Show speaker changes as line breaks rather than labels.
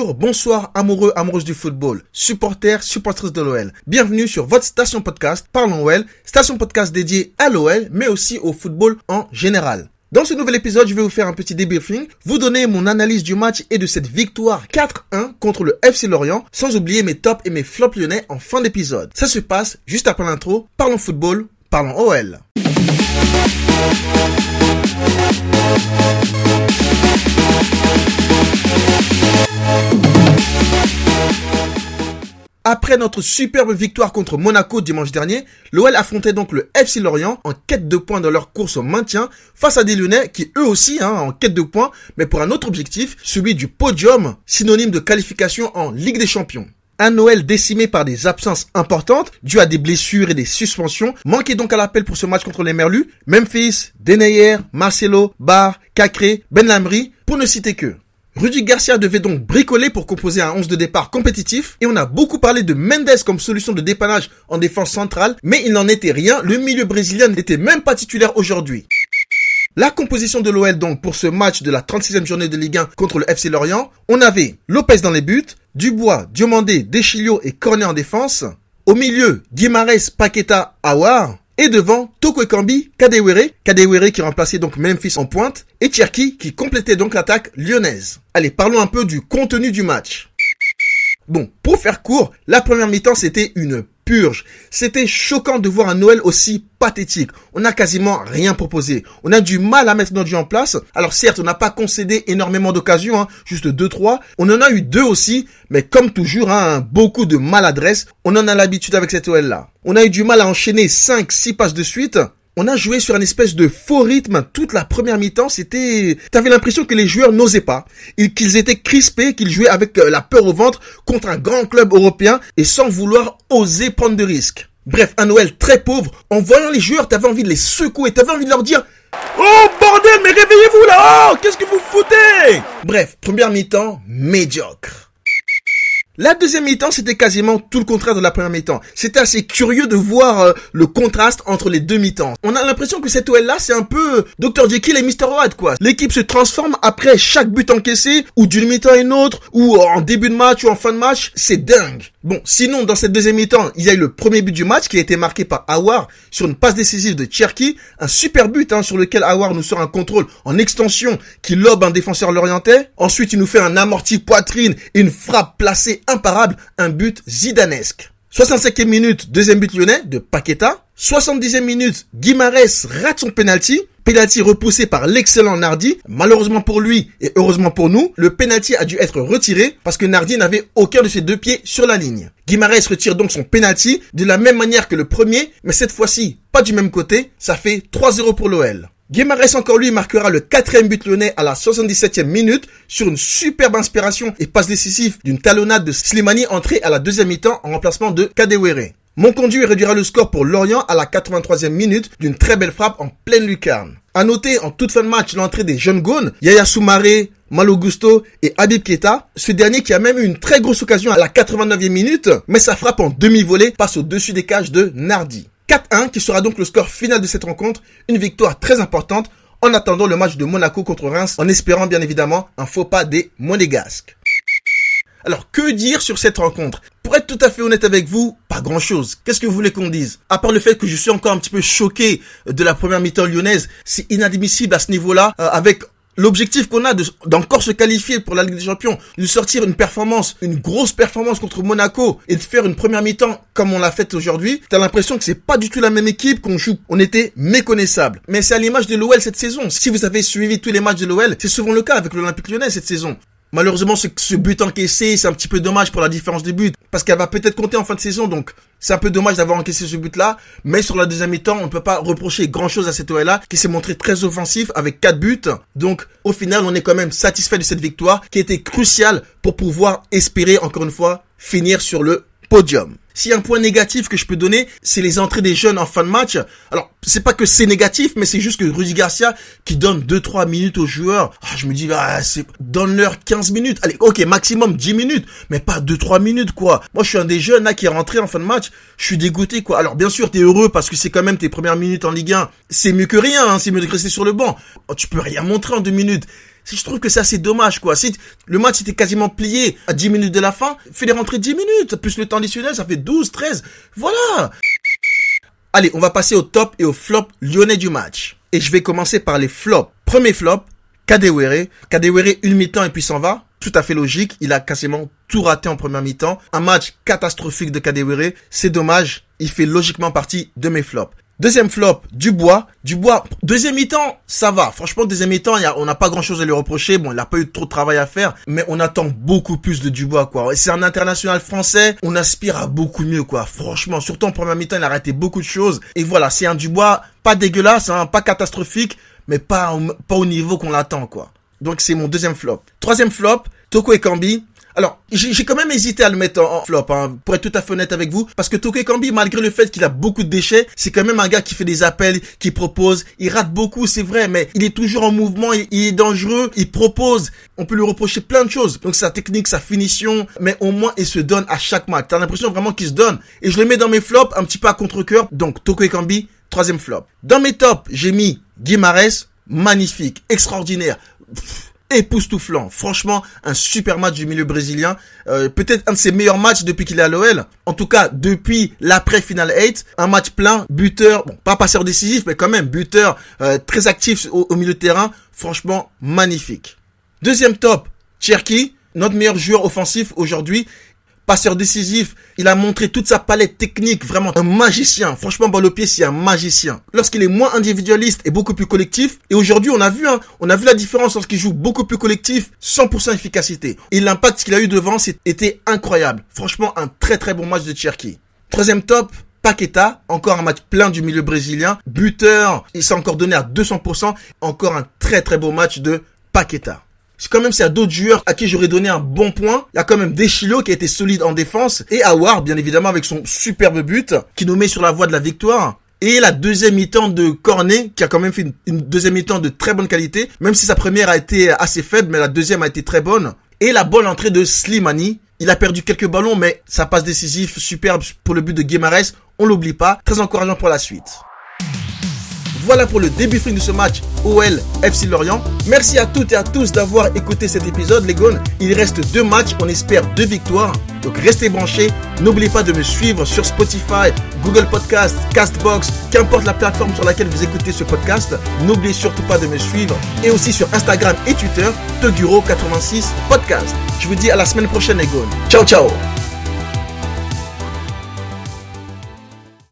Bonsoir, amoureux, amoureuses du football, supporters, supportrices de l'OL. Bienvenue sur votre station podcast Parlons OL, station podcast dédiée à l'OL, mais aussi au football en général. Dans ce nouvel épisode, je vais vous faire un petit débriefing, vous donner mon analyse du match et de cette victoire 4-1 contre le FC Lorient, sans oublier mes tops et mes flops lyonnais en fin d'épisode. Ça se passe juste après l'intro. Parlons football, parlons OL. Après notre superbe victoire contre Monaco dimanche dernier, l'OL affrontait donc le FC Lorient en quête de points dans leur course au maintien face à des Lyonnais qui eux aussi hein, en quête de points, mais pour un autre objectif, celui du podium, synonyme de qualification en Ligue des Champions. Un Noël décimé par des absences importantes, dues à des blessures et des suspensions, manquait donc à l'appel pour ce match contre les Merlus, Memphis, Denayer, Marcelo, Barr, Cacré, Ben Lamry, pour ne citer que. Rudy Garcia devait donc bricoler pour composer un 11 de départ compétitif et on a beaucoup parlé de Mendes comme solution de dépannage en défense centrale, mais il n'en était rien, le milieu brésilien n'était même pas titulaire aujourd'hui. La composition de l'OL donc pour ce match de la 36e journée de Ligue 1 contre le FC Lorient, on avait Lopez dans les buts, Dubois, Diomandé, Deschilio et Cornet en défense. Au milieu, Guimares, Paqueta, Awar. Et devant, Toko Ekambi, Kadewere, Kadewere qui remplaçait donc Memphis en pointe, et Cherki qui complétait donc l'attaque lyonnaise. Allez, parlons un peu du contenu du match. Bon, pour faire court, la première mi-temps c'était une c'était choquant de voir un Noël aussi pathétique. On n'a quasiment rien proposé. On a du mal à mettre notre jeu en place. Alors certes, on n'a pas concédé énormément d'occasions, hein, juste deux trois. On en a eu deux aussi, mais comme toujours, hein, beaucoup de maladresse. On en a l'habitude avec cette OL là. On a eu du mal à enchaîner 5 six passes de suite on a joué sur un espèce de faux rythme toute la première mi-temps. C'était, t'avais l'impression que les joueurs n'osaient pas, qu'ils étaient crispés, qu'ils jouaient avec euh, la peur au ventre contre un grand club européen et sans vouloir oser prendre de risques. Bref, un Noël très pauvre. En voyant les joueurs, t'avais envie de les secouer, t'avais envie de leur dire Oh bordel, mais réveillez-vous là Oh, qu'est-ce que vous foutez? Bref, première mi-temps médiocre. La deuxième mi-temps, c'était quasiment tout le contraire de la première mi-temps. C'était assez curieux de voir euh, le contraste entre les deux mi-temps. On a l'impression que cette OL là, c'est un peu euh, Dr Jekyll et Mr Hyde quoi. L'équipe se transforme après chaque but encaissé ou d'une mi-temps à une autre ou en début de match ou en fin de match, c'est dingue. Bon, sinon dans cette deuxième mi-temps, il y a eu le premier but du match qui a été marqué par Awar sur une passe décisive de Cherky, un super but hein, sur lequel Awar nous sort un contrôle en extension qui lobe un défenseur l'orientais. Ensuite, il nous fait un amorti poitrine et une frappe placée imparable, un but zidanesque. 65e minute, deuxième but lyonnais de Paqueta. 70e minute, Guimarès rate son penalty. Penalty repoussé par l'excellent Nardi. Malheureusement pour lui et heureusement pour nous, le penalty a dû être retiré parce que Nardi n'avait aucun de ses deux pieds sur la ligne. Guimarès retire donc son penalty de la même manière que le premier, mais cette fois-ci pas du même côté. Ça fait 3-0 pour l'OL. Guimarães encore lui marquera le quatrième but lyonnais à la 77e minute sur une superbe inspiration et passe décisive d'une talonnade de Slimani entrée à la deuxième mi-temps en remplacement de Kadewere. Mon conduit réduira le score pour Lorient à la 83e minute d'une très belle frappe en pleine lucarne. À noter en toute fin de match l'entrée des jeunes Gaunes, Yaya Soumaré, Malo Gusto et Habib Keta, ce dernier qui a même eu une très grosse occasion à la 89e minute, mais sa frappe en demi-volée passe au-dessus des cages de Nardi. 4-1 qui sera donc le score final de cette rencontre, une victoire très importante en attendant le match de Monaco contre Reims, en espérant bien évidemment un faux pas des Monégasques. Alors, que dire sur cette rencontre? Pour être tout à fait honnête avec vous, pas grand-chose. Qu'est-ce que vous voulez qu'on dise? À part le fait que je suis encore un petit peu choqué de la première mi-temps lyonnaise, c'est inadmissible à ce niveau-là, euh, avec l'objectif qu'on a d'encore se qualifier pour la Ligue des Champions, de sortir une performance, une grosse performance contre Monaco et de faire une première mi-temps comme on l'a fait aujourd'hui, t'as l'impression que c'est pas du tout la même équipe qu'on joue. On était méconnaissable. Mais c'est à l'image de l'OL cette saison. Si vous avez suivi tous les matchs de l'OL, c'est souvent le cas avec l'Olympique Lyonnais cette saison. Malheureusement, ce, but encaissé, c'est un petit peu dommage pour la différence de but, parce qu'elle va peut-être compter en fin de saison, donc c'est un peu dommage d'avoir encaissé ce but-là, mais sur la deuxième mi-temps, on ne peut pas reprocher grand-chose à cet OL-là, qui s'est montré très offensif avec quatre buts, donc au final, on est quand même satisfait de cette victoire, qui était cruciale pour pouvoir espérer, encore une fois, finir sur le podium. Si un point négatif que je peux donner, c'est les entrées des jeunes en fin de match. Alors, c'est pas que c'est négatif, mais c'est juste que Rudy Garcia, qui donne 2-3 minutes aux joueurs, ah, je me dis, ah, c'est, donne-leur 15 minutes. Allez, ok, maximum 10 minutes, mais pas 2-3 minutes, quoi. Moi, je suis un des jeunes, là, qui est rentré en fin de match. Je suis dégoûté, quoi. Alors, bien sûr, t'es heureux parce que c'est quand même tes premières minutes en Ligue 1. C'est mieux que rien, hein, c'est mieux de rester sur le banc. Oh, tu peux rien montrer en 2 minutes je trouve que c'est assez dommage, quoi. Si le match était quasiment plié à 10 minutes de la fin, fais-les rentrer 10 minutes, plus le temps additionnel, ça fait 12, 13. Voilà. Allez, on va passer au top et au flop lyonnais du match. Et je vais commencer par les flops. Premier flop, Kadewere. Kadewere, une mi-temps et puis s'en va. Tout à fait logique. Il a quasiment tout raté en première mi-temps. Un match catastrophique de Kadewere. C'est dommage. Il fait logiquement partie de mes flops. Deuxième flop, Dubois. Dubois, deuxième mi-temps, ça va. Franchement, deuxième mi-temps, on n'a pas grand-chose à lui reprocher. Bon, il n'a pas eu trop de travail à faire, mais on attend beaucoup plus de Dubois, quoi. C'est un international français, on aspire à beaucoup mieux, quoi. Franchement, surtout en première mi-temps, il a raté beaucoup de choses. Et voilà, c'est un Dubois pas dégueulasse, hein, pas catastrophique, mais pas, au niveau qu'on l'attend, quoi. Donc c'est mon deuxième flop. Troisième flop, Toko Ekambi. Alors, j'ai quand même hésité à le mettre en, flop, hein, pour être tout à fait honnête avec vous, parce que Toko Ekambi, malgré le fait qu'il a beaucoup de déchets, c'est quand même un gars qui fait des appels, qui propose, il rate beaucoup, c'est vrai, mais il est toujours en mouvement, il, est dangereux, il propose, on peut lui reprocher plein de choses, donc sa technique, sa finition, mais au moins il se donne à chaque match. T'as l'impression vraiment qu'il se donne, et je le mets dans mes flops un petit peu à contre-cœur, donc Toko Ekambi, troisième flop. Dans mes tops, j'ai mis Guimarès, magnifique, extraordinaire époustouflant. Franchement, un super match du milieu brésilien. Euh, peut-être un de ses meilleurs matchs depuis qu'il est à l'OL. En tout cas, depuis l'après-Final 8. Un match plein, buteur, bon, pas passeur décisif, mais quand même, buteur euh, très actif au, milieu de terrain. Franchement, magnifique. Deuxième top, Cherki, notre meilleur joueur offensif aujourd'hui passeur décisif. Il a montré toute sa palette technique, vraiment un magicien. Franchement, balle pied, c'est un magicien. Lorsqu'il est moins individualiste et beaucoup plus collectif. Et aujourd'hui, on a vu, hein, on a vu la différence lorsqu'il joue beaucoup plus collectif, 100% efficacité. Et l'impact qu'il a eu devant, c'était incroyable. Franchement, un très très bon match de Cherki. Troisième top, Paqueta, encore un match plein du milieu brésilien. Buteur, il s'est encore donné à 200%. Encore un très très beau match de Paqueta quand même y a d'autres joueurs à qui j'aurais donné un bon point. Il y a quand même Deschilo qui a été solide en défense et Awar, bien évidemment, avec son superbe but qui nous met sur la voie de la victoire. Et la deuxième mi-temps de Cornet, qui a quand même fait une, deuxième mi-temps de très bonne qualité, même si sa première a été assez faible, mais la deuxième a été très bonne. Et la bonne entrée de Slimani. Il a perdu quelques ballons, mais sa passe décisive superbe pour le but de Guimarães. On l'oublie pas. Très encourageant pour la suite. Voilà pour le débriefing de ce match OL FC Lorient. Merci à toutes et à tous d'avoir écouté cet épisode, les gones. Il reste deux matchs, on espère deux victoires. Donc restez branchés. N'oubliez pas de me suivre sur Spotify, Google Podcast, Castbox, qu'importe la plateforme sur laquelle vous écoutez ce podcast. N'oubliez surtout pas de me suivre et aussi sur Instagram et Twitter, Toguro86 Podcast. Je vous dis à la semaine prochaine, les gones. Ciao, ciao